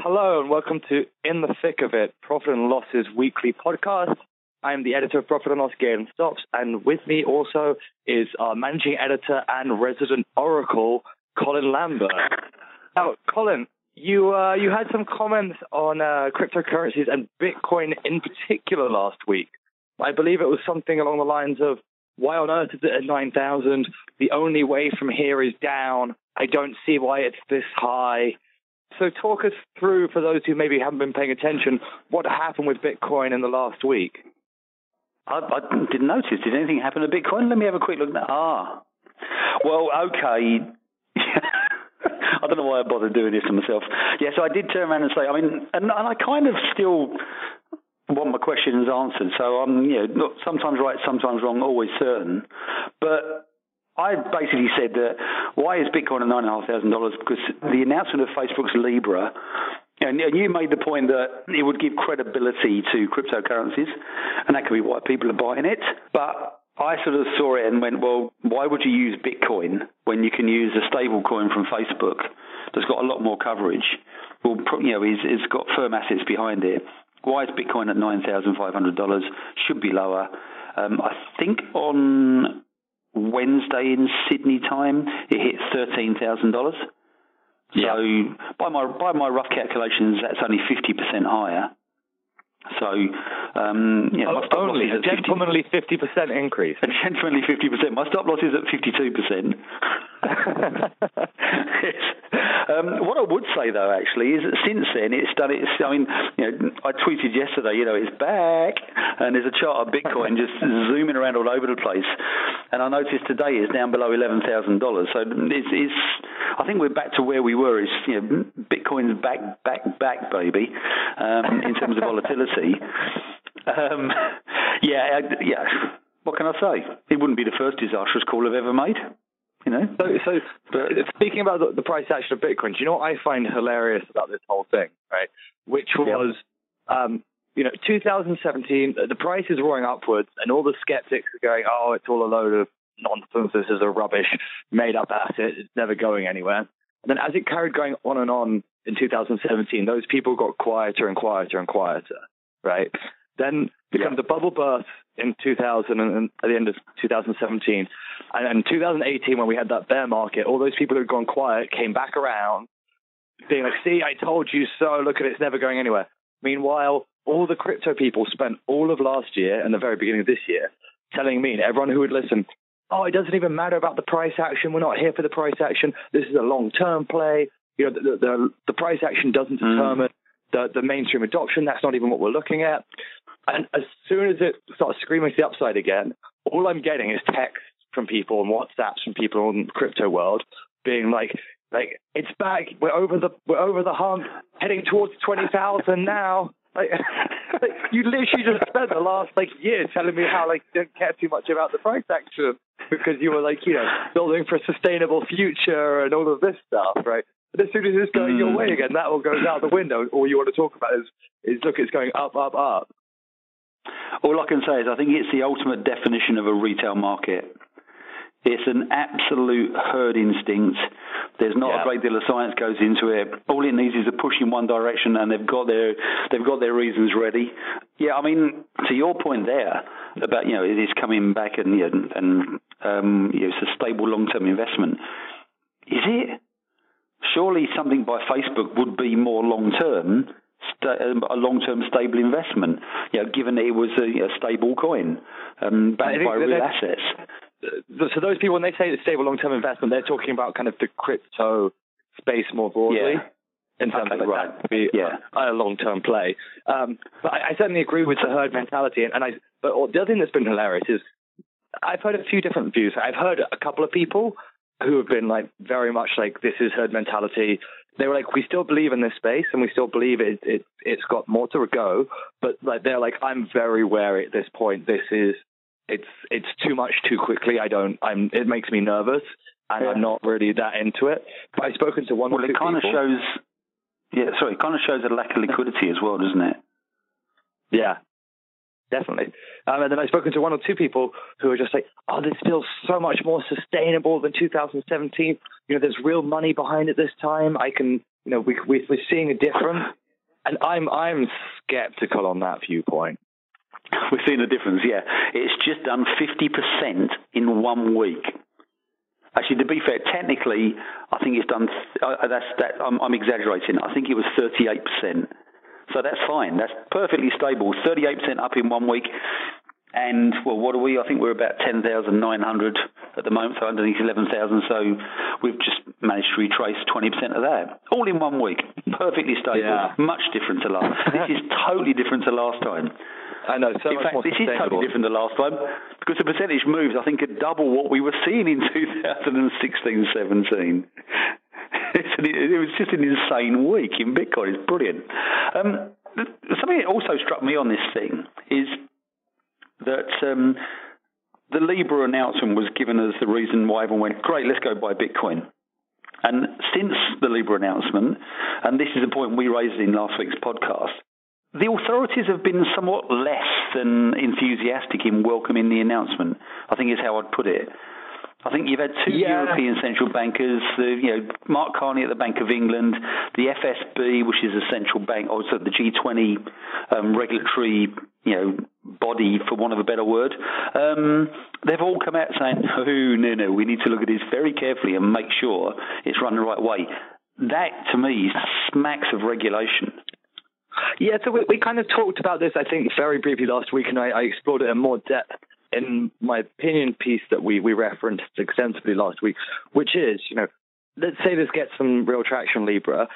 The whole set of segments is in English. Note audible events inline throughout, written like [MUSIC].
Hello and welcome to In the Thick of It, Profit and Loss's weekly podcast. I'm the editor of Profit and Loss, Galen Stops, and with me also is our managing editor and resident oracle, Colin Lambert. Now, Colin, you uh, you had some comments on uh, cryptocurrencies and Bitcoin in particular last week. I believe it was something along the lines of, "Why on earth is it at nine thousand? The only way from here is down. I don't see why it's this high." So, talk us through, for those who maybe haven't been paying attention, what happened with Bitcoin in the last week. I, I didn't notice. Did anything happen to Bitcoin? Let me have a quick look. Ah, well, okay. [LAUGHS] I don't know why I bothered doing this to myself. Yeah, so I did turn around and say, I mean, and, and I kind of still want my questions answered. So I'm, you know, sometimes right, sometimes wrong, always certain. But I basically said that why is Bitcoin at nine and a half thousand dollars? Because the announcement of Facebook's Libra, and, and you made the point that it would give credibility to cryptocurrencies, and that could be why people are buying it. But I sort of saw it and went, well, why would you use Bitcoin when you can use a stable coin from Facebook that's got a lot more coverage? Well, you know, it's, it's got firm assets behind it. Why is Bitcoin at nine thousand five hundred dollars? Should be lower. Um, I think on Wednesday in Sydney time, it hit thirteen thousand dollars. So by my by my rough calculations, that's only fifty percent higher. So, um, yeah, oh, only a gentlemanly fifty percent increase. A gentlemanly fifty percent. My stop loss is at fifty-two percent. [LAUGHS] [LAUGHS] [LAUGHS] um, what I would say though, actually, is that since then it's done. It's. I mean, you know, I tweeted yesterday. You know, it's back, and there's a chart of Bitcoin just zooming around all over the place. And I noticed today it's down below eleven thousand dollars. So it's, it's. I think we're back to where we were. Is you know, Bitcoin's back, back, back, baby, um, in terms of volatility. Um, yeah, yeah. What can I say? It wouldn't be the first disastrous call I've ever made. You know. So, so but speaking about the, the, price action of Bitcoin, do you know what I find hilarious about this whole thing, right? Which was, um, you know, 2017, the price is roaring upwards, and all the skeptics are going, "Oh, it's all a load of nonsense. This is a rubbish, made-up asset. It's never going anywhere." And then, as it carried going on and on in 2017, those people got quieter and quieter and quieter, right? Then becomes yeah. a bubble burst in 2000 and at the end of 2017, and in 2018 when we had that bear market, all those people who had gone quiet came back around, being like, "See, I told you so. Look at it, it's never going anywhere." Meanwhile, all the crypto people spent all of last year and the very beginning of this year telling me and everyone who would listen, "Oh, it doesn't even matter about the price action. We're not here for the price action. This is a long-term play. You know, the the, the price action doesn't mm. determine." Mm. The, the mainstream adoption, that's not even what we're looking at. And as soon as it starts screaming to the upside again, all I'm getting is texts from people and WhatsApps from people in the crypto world being like, like it's back. We're over the we're over the hump, heading towards twenty thousand now. Like, [LAUGHS] like, you literally just spent the last like year telling me how like you don't care too much about the price action because you were like you know building for a sustainable future and all of this stuff, right? But as soon as it's going your mm. way again, that all goes out the window. All you want to talk about is is look, it's going up, up, up. All I can say is I think it's the ultimate definition of a retail market. It's an absolute herd instinct. There's not yeah. a great deal of science goes into it. All it needs is a push in one direction, and they've got their they've got their reasons ready. Yeah, I mean, to your point there about you know it is coming back and you know, and um, you know, it's a stable long term investment. Is it? Surely something by Facebook would be more long term a long-term stable investment, you know, given that it was a, a stable coin um, backed by real assets. So those people, when they say it's stable long-term investment, they're talking about kind of the crypto space more broadly. Yeah. In terms okay, of right, be yeah. a, a long-term play, um, but I, I, certainly agree with the herd mentality. And, and I, but the other thing that's been hilarious is I've heard a few different views. I've heard a couple of people who have been like very much like this is herd mentality they were like, we still believe in this space and we still believe it, it it's got more to go. But like they're like, I'm very wary at this point. This is it's it's too much too quickly. I don't. I'm. It makes me nervous, and yeah. I'm not really that into it. But I've spoken to one. Well, it kind people. of shows. Yeah, sorry, it kind of shows a lack of liquidity as well, doesn't it? Yeah, definitely. Um, and then I've spoken to one or two people who are just like, oh, this feels so much more sustainable than 2017. You know, there's real money behind it this time. I can you know, we, we, we're seeing a difference. And I'm I'm skeptical on that viewpoint. We're seeing a difference, yeah. It's just done 50% in one week. Actually, to be fair, technically, I think it's done. Uh, that's that. I'm, I'm exaggerating. I think it was 38%. So that's fine. That's perfectly stable. 38% up in one week. And well, what are we? I think we're about 10,900 at the moment, so underneath 11,000. So we've just managed to retrace 20% of that, all in one week. Perfectly stable. Yeah. Much different to last. this is totally different to last time. I know. So in fact, this is totally different to last time because the percentage moves, I think, at double what we were seeing in [LAUGHS] 2016 17. [LAUGHS] it was just an insane week in Bitcoin. It's brilliant. Um, something that also struck me on this thing is that um, the Libra announcement was given as the reason why everyone went, great, let's go buy Bitcoin. And since the Libra announcement, and this is a point we raised in last week's podcast, the authorities have been somewhat less than enthusiastic in welcoming the announcement, I think is how I'd put it. I think you've had two yeah. European central bankers, the, you know, Mark Carney at the Bank of England, the FSB, which is a central bank, also the G20 um, regulatory, you know, body, for want of a better word. Um, they've all come out saying, [LAUGHS] "Oh no, no, we need to look at this very carefully and make sure it's run the right way." That, to me, smacks of regulation. Yeah, so we, we kind of talked about this, I think, very briefly last week, and I, I explored it in more depth in my opinion piece that we, we referenced extensively last week, which is, you know, let's say this gets some real traction, Libra.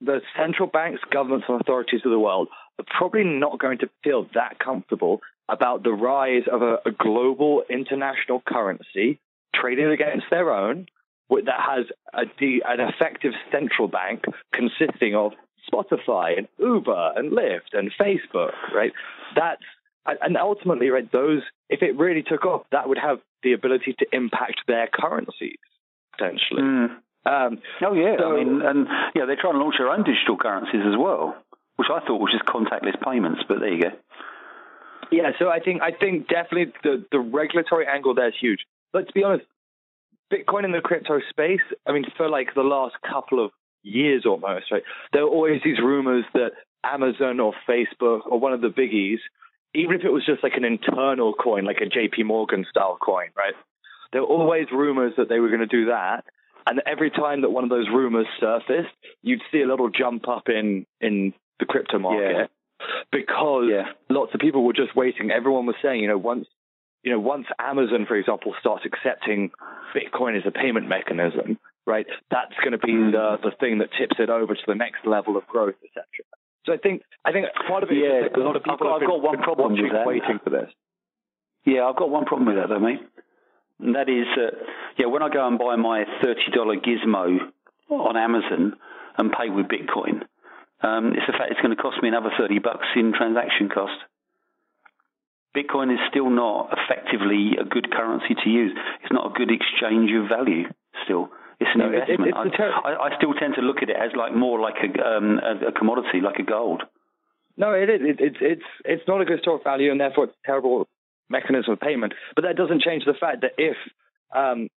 The central banks, governments, and authorities of the world are probably not going to feel that comfortable about the rise of a, a global international currency traded against their own that has a, an effective central bank consisting of Spotify and Uber and Lyft and Facebook, right? That's and ultimately, right, those if it really took off, that would have the ability to impact their currencies potentially. Mm. Um, oh yeah, so, I mean, and yeah, they're trying to launch their own digital currencies as well, which I thought was just contactless payments. But there you go. Yeah, so I think I think definitely the the regulatory angle there is huge. To be honest, Bitcoin in the crypto space, I mean, for like the last couple of years almost, right? There are always these rumors that Amazon or Facebook or one of the biggies, even if it was just like an internal coin, like a JP Morgan style coin, right? There were always rumors that they were going to do that. And every time that one of those rumors surfaced, you'd see a little jump up in, in the crypto market. Yeah. Because yeah. lots of people were just waiting. Everyone was saying, you know, once you know, once Amazon, for example, starts accepting Bitcoin as a payment mechanism, right? That's going to be hmm. the the thing that tips it over to the next level of growth, etc. So I think I think part of it yeah, a lot of people I've got, I've got one problem with that. waiting for this. Yeah, I've got one problem with that though, mate. And that is, uh, yeah, when I go and buy my thirty dollar gizmo on Amazon and pay with Bitcoin, um, it's a fact it's going to cost me another thirty bucks in transaction cost. Bitcoin is still not effectively a good currency to use. It's not a good exchange of value still. It's an no, investment. It, ter- I, I, still tend to look at it as like more like a, um, a, commodity, like a gold. No, it is. It, it's it's it's not a good store of value, and therefore it's a terrible mechanism of payment. But that doesn't change the fact that if um,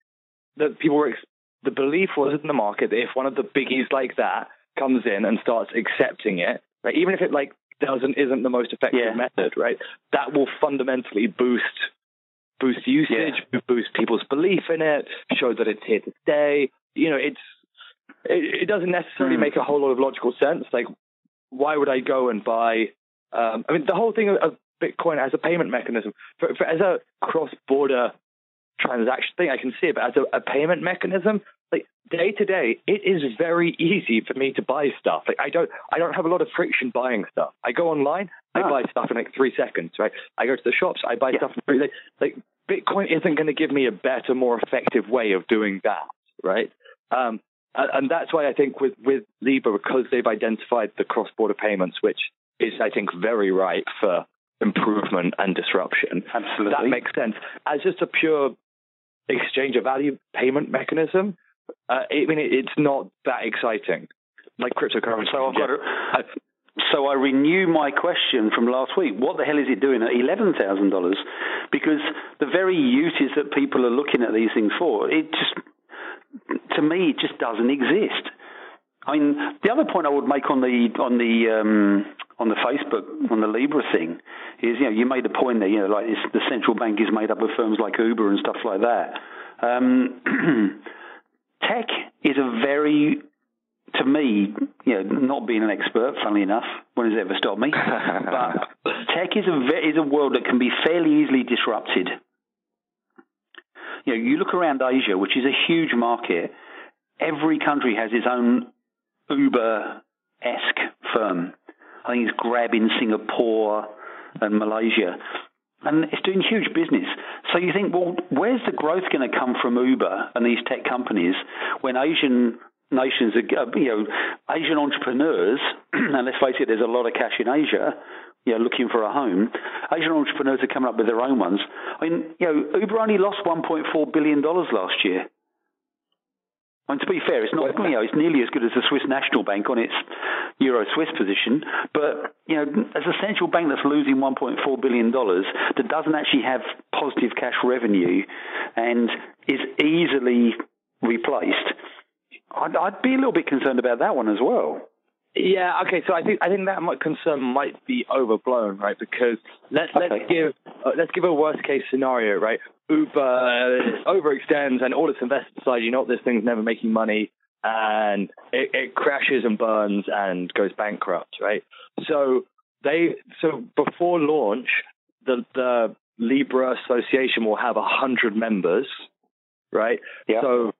that people were ex- the belief was in the market that if one of the biggies like that comes in and starts accepting it, right, even if it like doesn't isn't the most effective yeah. method, right, that will fundamentally boost boost usage, yeah. boost people's belief in it, show that it's here to stay. You know, it's it, it doesn't necessarily mm. make a whole lot of logical sense. Like, why would I go and buy? Um, I mean, the whole thing of, Bitcoin as a payment mechanism, for, for, as a cross-border transaction thing, I can see it, but as a, a payment mechanism, like day to day, it is very easy for me to buy stuff. Like I don't, I don't have a lot of friction buying stuff. I go online, I ah. buy stuff in like three seconds. Right? I go to the shops, I buy yeah. stuff in three. Like, like Bitcoin isn't going to give me a better, more effective way of doing that. Right? Um, and that's why I think with with Libra, because they've identified the cross border payments, which is I think very ripe for improvement and disruption. Absolutely, that makes sense. As just a pure exchange of value payment mechanism, uh, I mean, it's not that exciting like cryptocurrency. So I've got to, so I renew my question from last week. What the hell is it doing at eleven thousand dollars? Because the very uses that people are looking at these things for, it just to me it just doesn't exist. I mean, the other point I would make on the on the um, on the Facebook on the Libra thing is, you know, you made the point that you know, like the central bank is made up of firms like Uber and stuff like that. Um, [CLEARS THROAT] tech is a very to me, you know, not being an expert, funnily enough, when has it ever stopped me? [LAUGHS] but tech is a is a world that can be fairly easily disrupted. You know, you look around Asia, which is a huge market. Every country has its own Uber-esque firm. I think it's Grab in Singapore and Malaysia. And it's doing huge business. So you think, well, where's the growth going to come from Uber and these tech companies when Asian nations, are, uh, you know, Asian entrepreneurs, [CLEARS THROAT] and let's face it, there's a lot of cash in Asia, you know, looking for a home. Asian entrepreneurs are coming up with their own ones. I mean, you know, Uber only lost 1.4 billion dollars last year. And to be fair, it's not you know it's nearly as good as the Swiss National Bank on its Euro Swiss position, but you know as a central bank that's losing 1.4 billion dollars that doesn't actually have positive cash revenue and is easily replaced, I'd, I'd be a little bit concerned about that one as well. Yeah. Okay. So I think I think that might, concern might be overblown, right? Because let's okay. let's give uh, let's give a worst case scenario, right? Uber uh, overextends and all its investors decide, you know what, this thing's never making money, and it, it crashes and burns and goes bankrupt, right? So they so before launch, the the Libra Association will have a hundred members, right? Yeah. So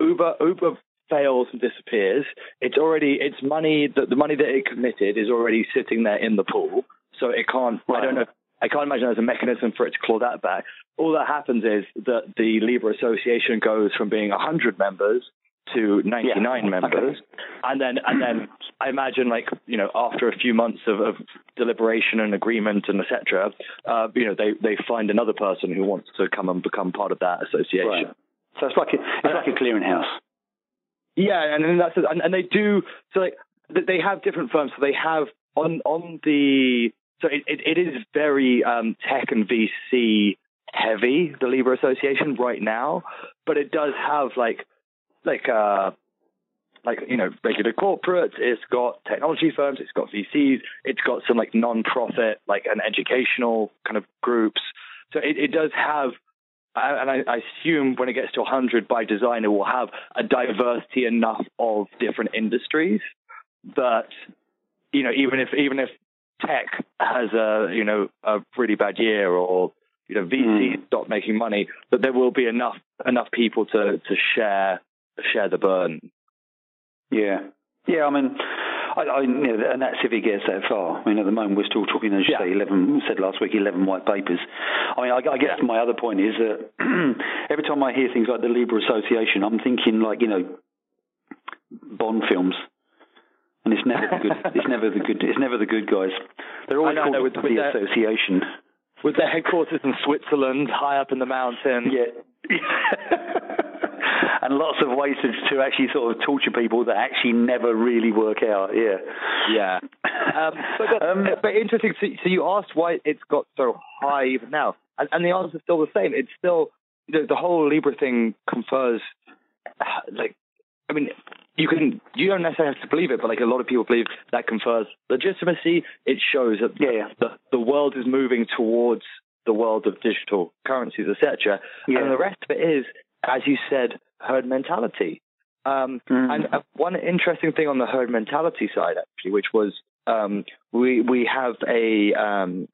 Uber Uber fails and disappears, it's already it's money that the money that it committed is already sitting there in the pool, so it can't. Right. I don't know. I can't imagine there's a mechanism for it to claw that back. All that happens is that the Libra Association goes from being 100 members to 99 yeah. members, okay. and then and then I imagine like you know after a few months of, of deliberation and agreement and etc. Uh, you know they they find another person who wants to come and become part of that association. Right. So it's like a, it's like a clearinghouse. Yeah, and then that's and, and they do so like they have different firms. So they have on on the so it, it, it is very um, tech and VC heavy the Libra Association right now, but it does have like like uh like you know regular corporates. It's got technology firms. It's got VCs. It's got some like non-profit like an educational kind of groups. So it, it does have and I, I, assume when it gets to 100 by design, it will have a diversity enough of different industries that, you know, even if even if tech has a you know a really bad year or you know VC mm. stop making money, that there will be enough enough people to to share share the burden. Yeah, yeah. I mean, I, I, you know, and that's if it gets that far. I mean, at the moment we're still talking, as you yeah. say, eleven. Said last week, eleven white papers. I mean, I, I guess my other point is that [CLEARS THROAT] every time I hear things like the Libra Association, I'm thinking like you know, Bond films. And it's never the good. it's never the good. It's never the good guys. They're always know, called with, the with association. With their headquarters in Switzerland, high up in the mountain. Yeah. [LAUGHS] and lots of ways to, to actually sort of torture people that actually never really work out. Yeah, yeah. Um, but, um, but interesting. So, so, you asked why it's got so high even now, and, and the answer is still the same. It's still the, the whole Libra thing confers, like, I mean, you can you don't necessarily have to believe it, but like a lot of people believe that confers legitimacy. It shows that yeah, yeah. the the world is moving towards the world of digital currencies, etc. Yeah. And the rest of it is, as you said, herd mentality. Um, mm. And uh, one interesting thing on the herd mentality side, actually, which was um, we we have a um,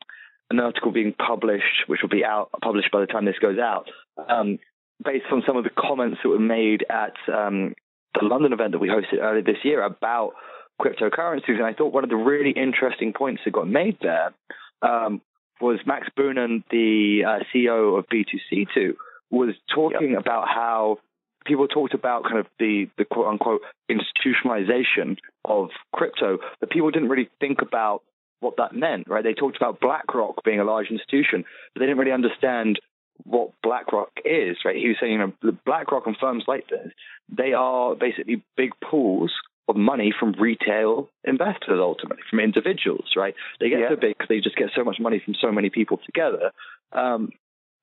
an article being published, which will be out published by the time this goes out, um, based on some of the comments that were made at um, the London event that we hosted earlier this year about cryptocurrencies. And I thought one of the really interesting points that got made there um, was Max Boonen, the uh, CEO of B2C2, was talking yep. about how people talked about kind of the, the quote unquote institutionalization of crypto, but people didn't really think about what that meant, right? They talked about BlackRock being a large institution, but they didn't really understand what BlackRock is, right? He was saying, you know, the BlackRock and firms like this, they are basically big pools of money from retail investors, ultimately, from individuals, right? They get yeah. so big because they just get so much money from so many people together. Um,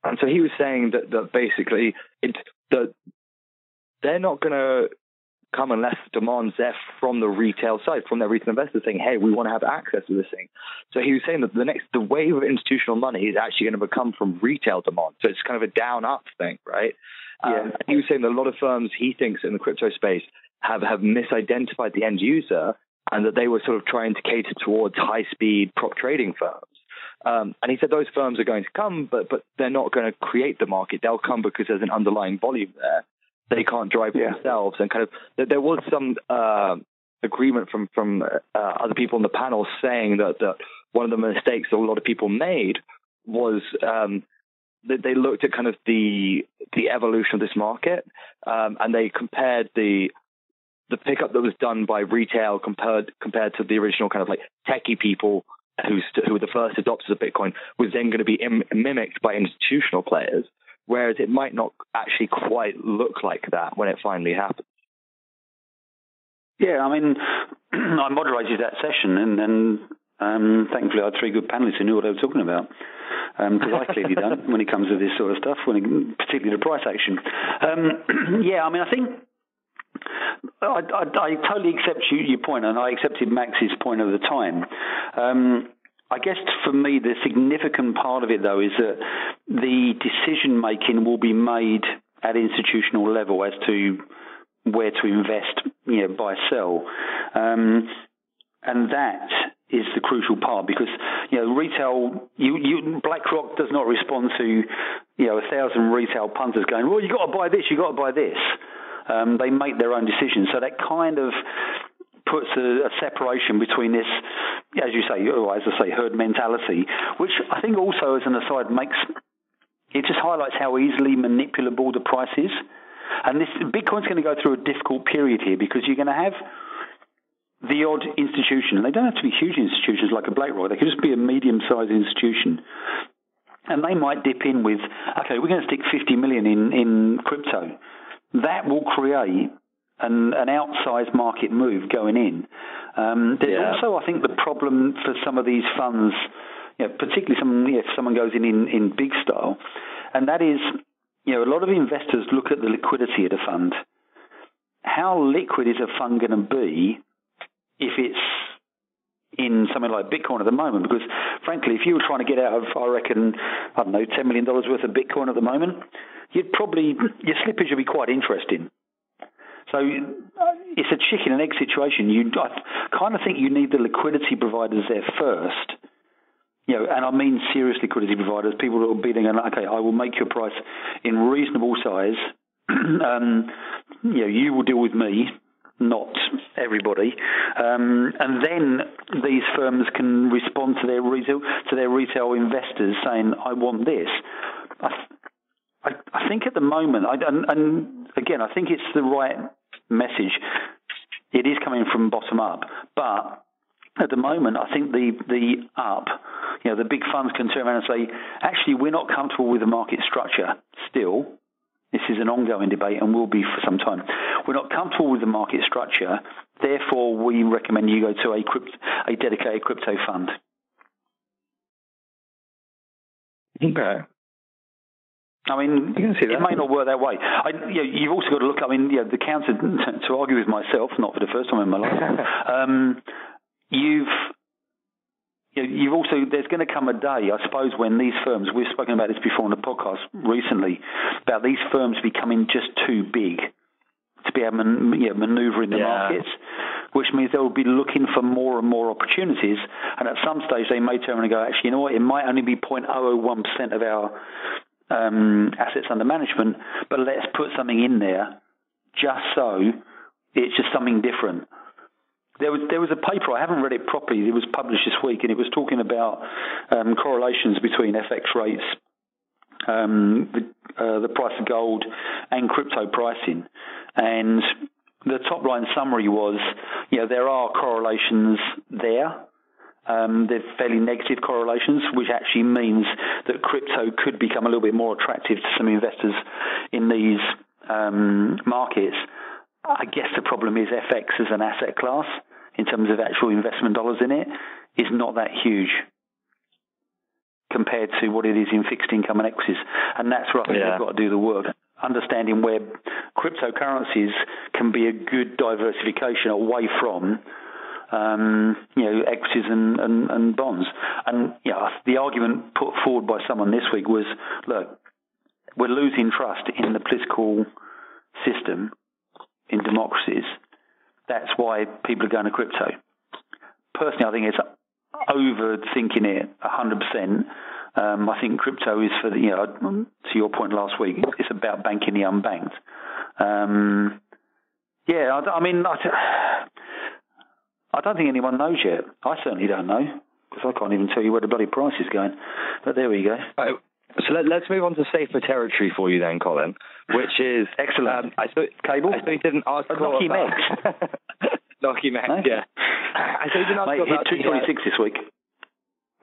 and so he was saying that, that basically it, the they're not going to come unless demand's there from the retail side, from their retail investors saying, hey, we want to have access to this thing. So he was saying that the next, the wave of institutional money is actually going to become from retail demand. So it's kind of a down up thing, right? Yeah. Um, he was saying that a lot of firms he thinks in the crypto space have, have misidentified the end user and that they were sort of trying to cater towards high speed prop trading firms. Um, and he said those firms are going to come, but but they're not going to create the market. They'll come because there's an underlying volume there. They can't drive yeah. themselves, and kind of there was some uh, agreement from from uh, other people on the panel saying that that one of the mistakes that a lot of people made was um, that they looked at kind of the the evolution of this market, um, and they compared the the pickup that was done by retail compared compared to the original kind of like techie people who's who were the first adopters of Bitcoin was then going to be Im- mimicked by institutional players, whereas it might not actually quite look like that when it finally happens. Yeah, I mean, [CLEARS THROAT] I moderated that session, and then um, thankfully I had three good panelists who knew what they were talking about. Because um, I clearly don't [LAUGHS] when it comes to this sort of stuff, when it, particularly the price action. Um, [CLEARS THROAT] yeah, I mean, I think I, I, I totally accept you, your point, and I accepted Max's point at the time. Um, I guess for me, the significant part of it, though, is that the decision making will be made at institutional level as to where to invest, you know, buy, sell, um, and that is the crucial part because you know retail. You, you BlackRock does not respond to you know a thousand retail punters going, well, you got to buy this, you got to buy this. Um, they make their own decisions. So that kind of puts a, a, separation between this, as you say, or as I say, herd mentality, which I think also, as an aside, makes it just highlights how easily manipulable the price is. And this Bitcoin's going to go through a difficult period here because you're going to have the odd institution, they don't have to be huge institutions like a BlackRock. They could just be a medium-sized institution, and they might dip in with, okay, we're going to stick 50 million in in crypto that will create an, an outsized market move going in. Um, there's yeah. also, I think, the problem for some of these funds, you know, particularly some, if someone goes in, in in big style, and that is, you know, a lot of investors look at the liquidity of the fund. How liquid is a fund going to be if it's in something like Bitcoin at the moment? Because frankly, if you were trying to get out of, I reckon, I don't know, $10 million worth of Bitcoin at the moment, you'd probably your slippage would be quite interesting. So uh, it's a chicken and egg situation. You I kind of think you need the liquidity providers there first. You know, and I mean serious liquidity providers, people that will be there okay, I will make your price in reasonable size. [CLEARS THROAT] um, you know, you will deal with me, not everybody. Um, and then these firms can respond to their retail to their retail investors saying, "I want this." I, I, I think at the moment, I, and, and again, I think it's the right message. It is coming from bottom up, but at the moment, I think the the up, you know, the big funds can turn around and say, actually, we're not comfortable with the market structure still. This is an ongoing debate and will be for some time. We're not comfortable with the market structure, therefore, we recommend you go to a crypt, a dedicated crypto fund. Okay. I mean, it may not work that way. I, you know, you've also got to look. I mean, you know, the counter to argue with myself, not for the first time in my life. [LAUGHS] um, you've you've also there's going to come a day, I suppose, when these firms we've spoken about this before on the podcast recently about these firms becoming just too big to be able to man, you know, maneuver in the yeah. markets, which means they'll be looking for more and more opportunities. And at some stage, they may turn and go, actually, you know what? It might only be 0.001 percent of our um, assets under management, but let's put something in there just so it's just something different. There was there was a paper I haven't read it properly. It was published this week, and it was talking about um, correlations between FX rates, um, the, uh, the price of gold, and crypto pricing. And the top line summary was, you know, there are correlations there, um, they're fairly negative correlations, which actually means that crypto could become a little bit more attractive to some investors in these um, markets. I guess the problem is FX as an asset class, in terms of actual investment dollars in it, is not that huge compared to what it is in fixed income and equities. And that's where I think yeah. we've got to do the work, understanding where cryptocurrencies can be a good diversification away from um, you know, equities and, and, and bonds. And you know, the argument put forward by someone this week was, look, we're losing trust in the political system in democracies. That's why people are going to crypto. Personally, I think it's overthinking it 100%. Um, I think crypto is for the, you know, to your point last week, it's about banking the unbanked. Um, yeah, I, I mean, I, I don't think anyone knows yet. I certainly don't know because I can't even tell you where the bloody price is going. But there we go. So let, us move on to safer territory for you then, Colin, which is excellent. Um, I saw cable. I saw you did an article Lucky about Lucky Meg, [LAUGHS] no? yeah. I saw you did an article mate, hit 226 this week.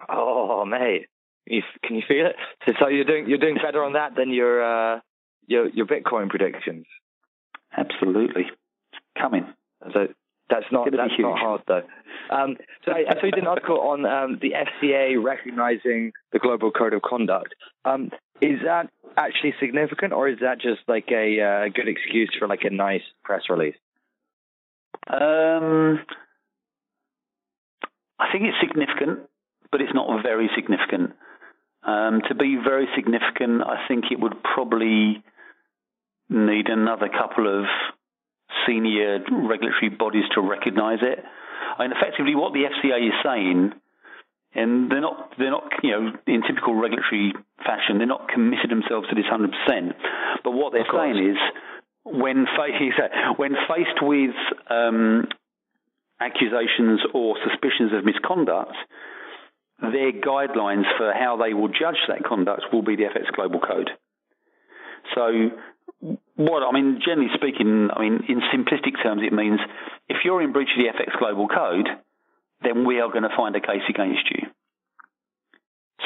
Oh, mate, you, can you feel it? So, so, you're doing you're doing better on that than your uh, your your Bitcoin predictions. Absolutely, coming. So that's not that's not hard though. Um, so I, I saw you did an article on um, the FCA recognizing the Global Code of Conduct. Um, is that actually significant, or is that just like a uh, good excuse for like a nice press release? Um, I think it's significant, but it's not very significant. Um, to be very significant, I think it would probably need another couple of senior regulatory bodies to recognise it. I mean, effectively, what the FCA is saying, and they're not, they're not, you know, in typical regulatory fashion, they're not committed themselves to this 100%. But what they're saying is, when, fa- [LAUGHS] when faced with um, accusations or suspicions of misconduct, their guidelines for how they will judge that conduct will be the FX Global Code. So what I mean, generally speaking, I mean, in simplistic terms, it means if you're in breach of the FX Global Code, then we are going to find a case against you.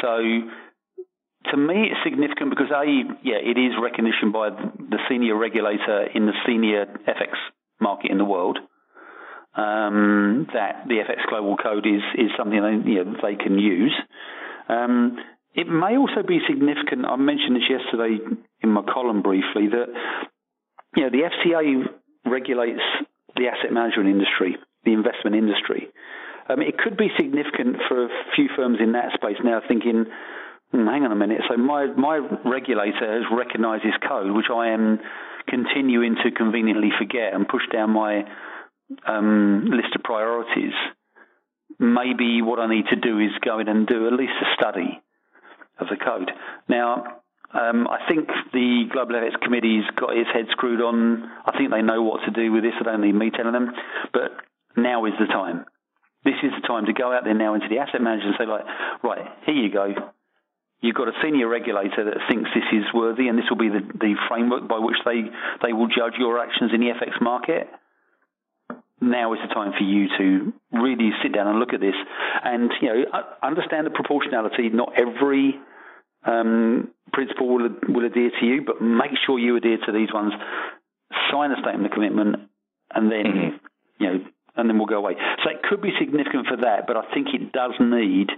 So, to me, it's significant because a, yeah, it is recognition by the senior regulator in the senior FX market in the world um, that the FX Global Code is is something they, you know, they can use. Um, it may also be significant. I mentioned this yesterday in my column briefly that you know the FCA regulates the asset management industry, the investment industry. Um, it could be significant for a few firms in that space now thinking, hmm, hang on a minute. So my my regulator has recognised this code, which I am continuing to conveniently forget and push down my um, list of priorities. Maybe what I need to do is go in and do at least a study of the code. Now, um, I think the Global FX Committee's got its head screwed on. I think they know what to do with this. I don't need me telling them. But now is the time. This is the time to go out there now into the asset manager and say, like, right, here you go. You've got a senior regulator that thinks this is worthy, and this will be the, the framework by which they, they will judge your actions in the FX market. Now is the time for you to really sit down and look at this, and you know understand the proportionality. Not every um, principle will, will adhere to you, but make sure you adhere to these ones. Sign a statement of commitment, and then mm-hmm. you know, and then we'll go away. So it could be significant for that, but I think it does need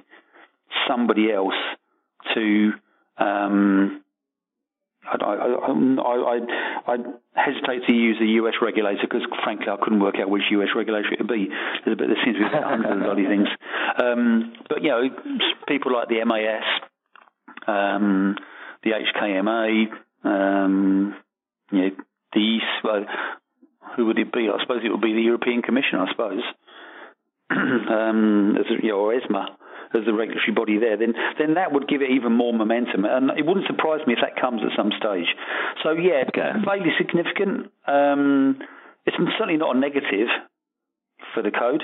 somebody else to. Um, I, I, I, I, hesitate to use a US regulator because, frankly, I couldn't work out which US regulator it would be. There seems to be hundreds of bloody [LAUGHS] things. Um, but, you know, people like the MAS, um, the HKMA, um, you know, the East, well, who would it be? I suppose it would be the European Commission, I suppose, [CLEARS THROAT] um, as, you know, or ESMA as the regulatory body there, then then that would give it even more momentum. And it wouldn't surprise me if that comes at some stage. So yeah, okay. vaguely significant. Um, it's certainly not a negative for the code.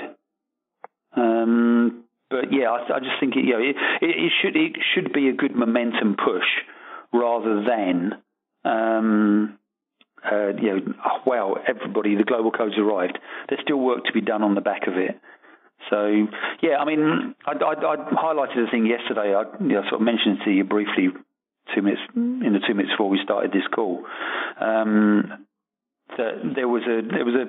Um, but yeah, I, I, just think it, you know, it, it, should it should be a good momentum push rather than um, uh, you know, oh, well, everybody, the global code's arrived. There's still work to be done on the back of it. So yeah, I mean, I, I, I highlighted a thing yesterday. I you know, sort of mentioned to you briefly two minutes in the two minutes before we started this call. Um, that there was a there was a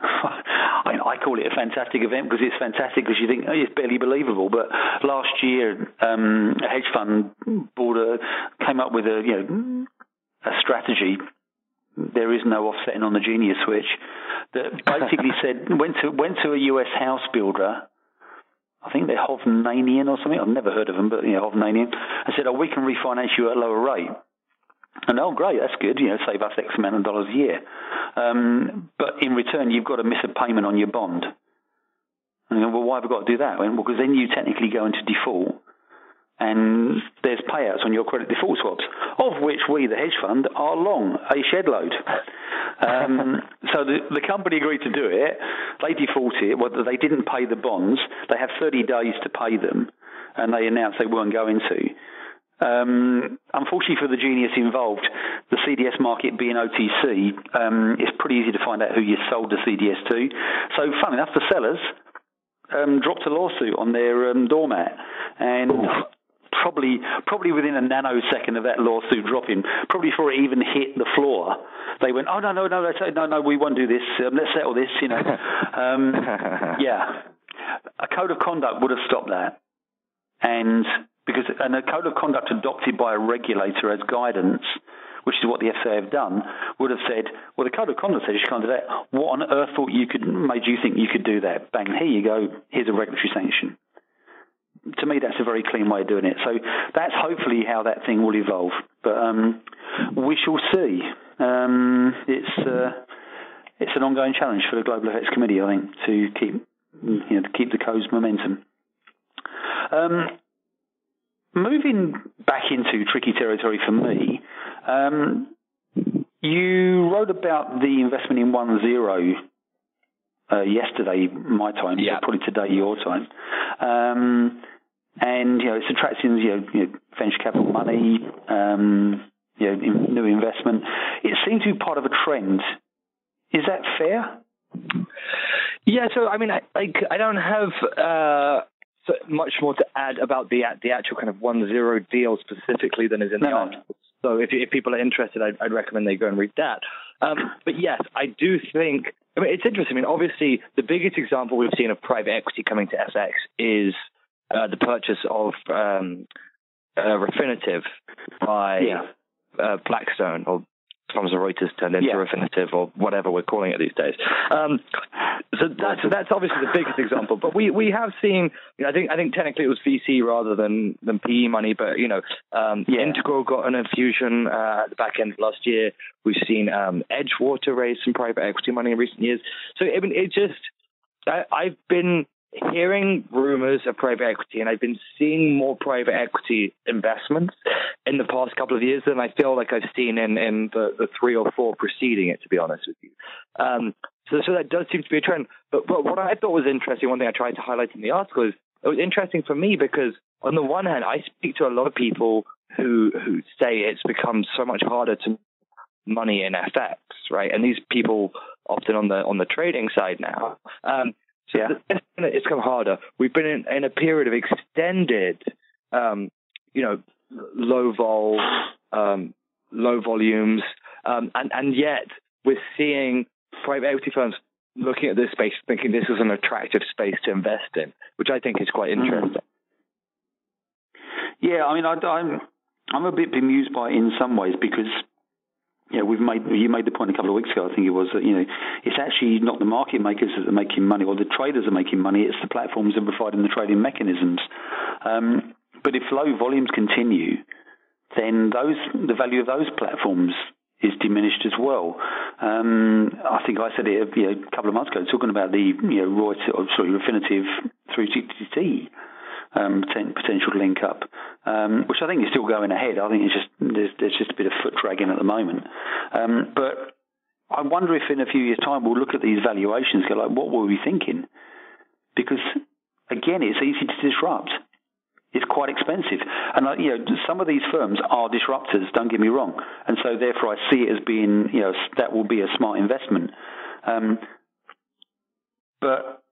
[LAUGHS] I, I call it a fantastic event because it's fantastic because you think oh, it's barely believable. But last year, um, a hedge fund board a, came up with a you know a strategy there is no offsetting on the Genius switch. That basically said [LAUGHS] went to went to a US house builder. I think they're Hovnanian or something. I've never heard of them, but you know, Hovnanian. I said, "Oh, we can refinance you at a lower rate." And oh, great, that's good. You know, save us X amount of dollars a year. Um, but in return, you've got to miss a payment on your bond. And well, why have I got to do that? Well, because then you technically go into default and there's payouts on your credit default swaps, of which we, the hedge fund, are long a shed load. Um, [LAUGHS] so the, the company agreed to do it. They defaulted. Well, they didn't pay the bonds. They have 30 days to pay them, and they announced they weren't going to. Um, unfortunately for the genius involved, the CDS market being OTC, um, it's pretty easy to find out who you sold the CDS to. So, fun enough, the sellers um, dropped a lawsuit on their um, doormat, and Ooh. probably probably within a nanosecond of that lawsuit dropping, probably before it even hit the floor, they went, "Oh no, no, no, no, no, we won't do this. Um, let's settle this." You know, [LAUGHS] um, yeah, a code of conduct would have stopped that, and because and a code of conduct adopted by a regulator as guidance which is what the FCA have done, would have said, well, the code of conduct says you can't do that. What on earth thought you could made you think you could do that? Bang, here you go. Here's a regulatory sanction. To me, that's a very clean way of doing it. So that's hopefully how that thing will evolve. But um, we shall see. Um, it's uh, it's an ongoing challenge for the Global FX Committee, I think, to keep you know to keep the code's momentum. Um, moving back into tricky territory for me, um, you wrote about the investment in One Zero uh, yesterday, my time, yeah. so probably today, your time. Um, and you know, it's attracting you know, you know venture capital money, um, you know, in, new investment. It seems to be part of a trend. Is that fair? Yeah. So I mean, I like I don't have uh, so much more to add about the the actual kind of one zero deal specifically than is in no. the article. So if, if people are interested, I'd, I'd recommend they go and read that. Um, but yes, I do think. I mean, it's interesting. I mean, obviously, the biggest example we've seen of private equity coming to FX is uh, the purchase of um, uh, Refinitiv by yeah. uh, Blackstone or Thomson Reuters turned into yeah. Refinitiv or whatever we're calling it these days. Um, so that's that's obviously the biggest example. But we, we have seen, you know, I think I think technically it was VC rather than than PE money. But you know, um, yeah. Integral got an infusion uh, at the back end of last year. We've seen um, Edgewater raise some private equity money in recent years. So I mean, it just I, I've been hearing rumors of private equity, and I've been seeing more private equity investments in the past couple of years than I feel like I've seen in, in the, the three or four preceding it, to be honest with you. Um, so, so that does seem to be a trend. But, but what I thought was interesting, one thing I tried to highlight in the article is it was interesting for me because on the one hand, I speak to a lot of people who who say it's become so much harder to money in FX, right? And these people often on the on the trading side now. Um, so yeah. it's come harder. We've been in, in a period of extended, um, you know, low vol, um, low volumes, um, and and yet we're seeing private equity firms looking at this space, thinking this is an attractive space to invest in, which I think is quite mm. interesting. Yeah, I mean, I, I'm I'm a bit bemused by it in some ways because you know, we've made you made the point a couple of weeks ago. I think it was that you know it's actually not the market makers that are making money or the traders are making money. It's the platforms that are providing the trading mechanisms. Um, but if low volumes continue, then those the value of those platforms is diminished as well. Um, I think I said it you know, a couple of months ago, talking about the you know Reuters, sorry, Refinitiv through TTT um, potential link up, um, which I think is still going ahead. I think it's just there's, there's just a bit of foot dragging at the moment. Um, but I wonder if in a few years' time we'll look at these valuations, go like, what were we thinking? Because again, it's easy to disrupt. It's quite expensive, and you know some of these firms are disruptors. Don't get me wrong, and so therefore I see it as being you know that will be a smart investment. Um, but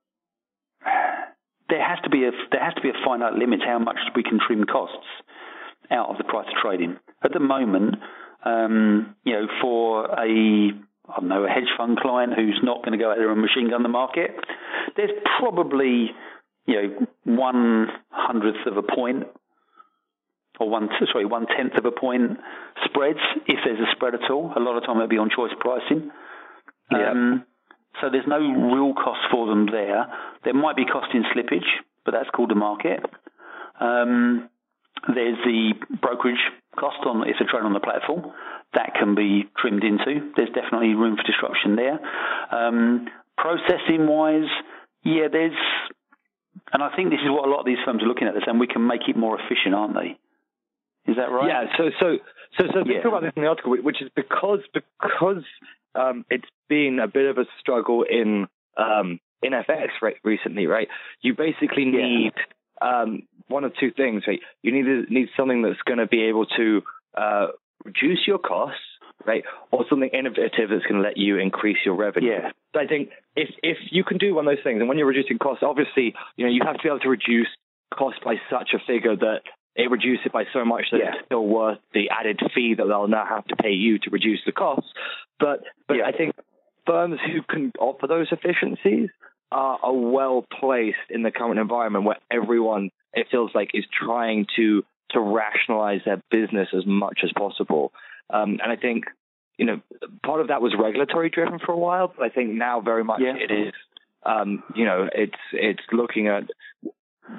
there has to be a there has to be a finite limit to how much we can trim costs out of the price of trading. At the moment, um, you know, for a I don't know a hedge fund client who's not going to go out there and machine gun the market, there's probably you know one hundredth of a point or one sorry one tenth of a point spreads if there's a spread at all. A lot of time it'll be on choice pricing. Yeah. Um, so there's no real cost for them there. There might be cost in slippage, but that's called a market. Um, there's the brokerage cost on if they're trading on the platform. That can be trimmed into. There's definitely room for disruption there. Um, processing wise, yeah, there's, and I think this is what a lot of these firms are looking at. They're saying we can make it more efficient, aren't they? Is that right? Yeah. So so so so yeah. think about this in the article, which is because because um, it's been a bit of a struggle in um, in FX right, recently, right? You basically need yeah. um, one of two things, right? You need need something that's going to be able to uh, reduce your costs, right, or something innovative that's going to let you increase your revenue. Yeah. So I think if if you can do one of those things, and when you're reducing costs, obviously, you know, you have to be able to reduce costs by such a figure that it reduces it by so much that yeah. it's still worth the added fee that they'll now have to pay you to reduce the costs. But but yeah. I think firms who can offer those efficiencies are, are well placed in the current environment where everyone it feels like is trying to to rationalize their business as much as possible. Um, and I think you know part of that was regulatory driven for a while, but I think now very much yeah. it is. Um, you know, it's it's looking at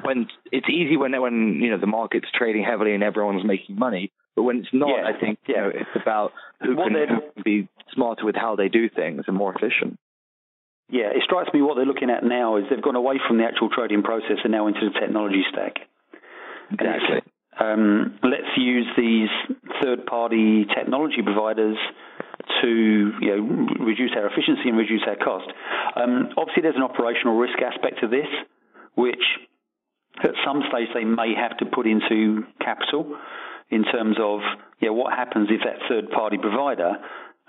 when it's easy when when you know the market's trading heavily and everyone's making money, but when it's not, yeah. I think you know it's about who can, who can be smarter with how they do things and more efficient. Yeah, it strikes me what they're looking at now is they've gone away from the actual trading process and now into the technology stack. Exactly. Um, let's use these third-party technology providers to you know reduce our efficiency and reduce our cost. Um, obviously, there's an operational risk aspect to this, which at some stage they may have to put into capital in terms of yeah, what happens if that third party provider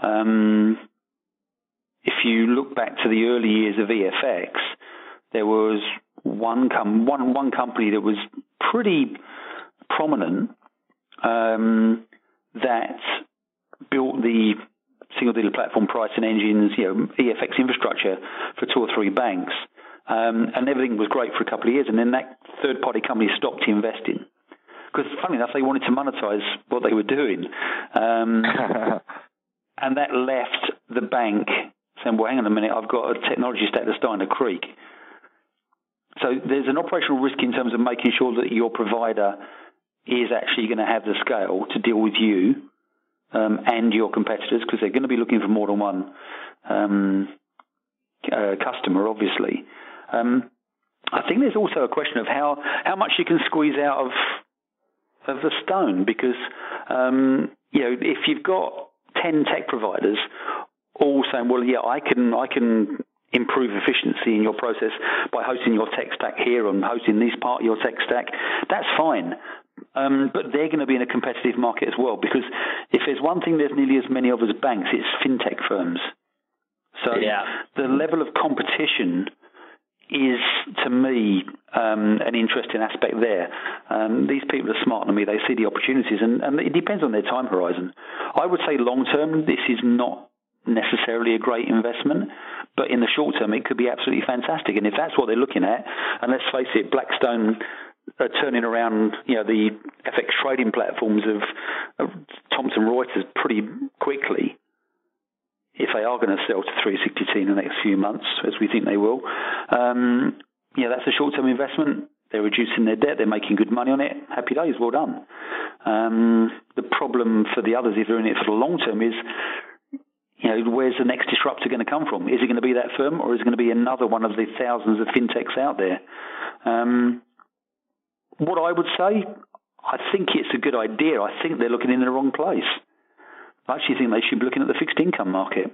um, if you look back to the early years of EFX, there was one com- one one company that was pretty prominent um, that built the single dealer platform pricing engines, you know, EFX infrastructure for two or three banks. Um, and everything was great for a couple of years, and then that third party company stopped investing because, funny enough, they wanted to monetize what they were doing, um, [LAUGHS] and that left the bank saying, "Well, hang on a minute, I've got a technology stack that's starting to creak." So there's an operational risk in terms of making sure that your provider is actually going to have the scale to deal with you um, and your competitors because they're going to be looking for more than one um, uh, customer, obviously. Um, I think there's also a question of how, how much you can squeeze out of of the stone because um, you know if you've got ten tech providers all saying, well, yeah, I can I can improve efficiency in your process by hosting your tech stack here and hosting this part of your tech stack. That's fine. Um, but they're going to be in a competitive market as well because if there's one thing there's nearly as many of as banks, it's fintech firms. So yeah. the level of competition is to me um, an interesting aspect there. Um, these people are smarter than me; they see the opportunities, and, and it depends on their time horizon. I would say long term, this is not necessarily a great investment, but in the short term, it could be absolutely fantastic. And if that's what they're looking at, and let's face it, Blackstone are turning around, you know, the FX trading platforms of, of Thomson Reuters pretty quickly if they are going to sell to 360T in the next few months, as we think they will, um, yeah, that's a short-term investment. They're reducing their debt. They're making good money on it. Happy days. Well done. Um, the problem for the others, if they're in it for the long term, is you know, where's the next disruptor going to come from? Is it going to be that firm, or is it going to be another one of the thousands of fintechs out there? Um, what I would say, I think it's a good idea. I think they're looking in the wrong place. I actually think they should be looking at the fixed income market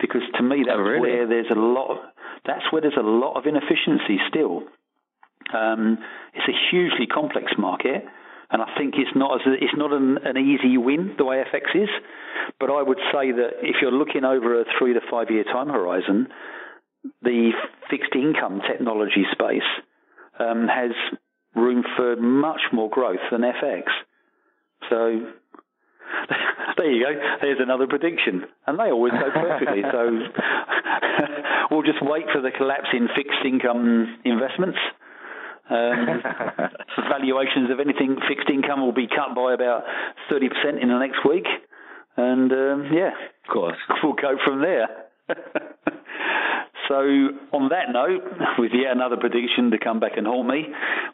because to me that's oh, really? where there's a lot. Of, that's where there's a lot of inefficiency still. Um, it's a hugely complex market, and I think it's not as a, it's not an, an easy win the way FX is. But I would say that if you're looking over a three to five year time horizon, the fixed income technology space um, has room for much more growth than FX. So [LAUGHS] there you go. There's another prediction. And they always go perfectly. so [LAUGHS] we'll just wait for the collapse in fixed income investments. Um, [LAUGHS] valuations of anything fixed income will be cut by about 30% in the next week. And um, yeah, of course, we'll go from there. [LAUGHS] so, on that note, with yet another prediction to come back and haunt me,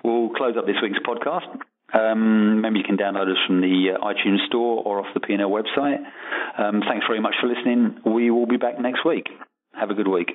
we'll close up this week's podcast. Um, maybe you can download us from the uh, iTunes Store or off the P&L website. Um, thanks very much for listening. We will be back next week. Have a good week.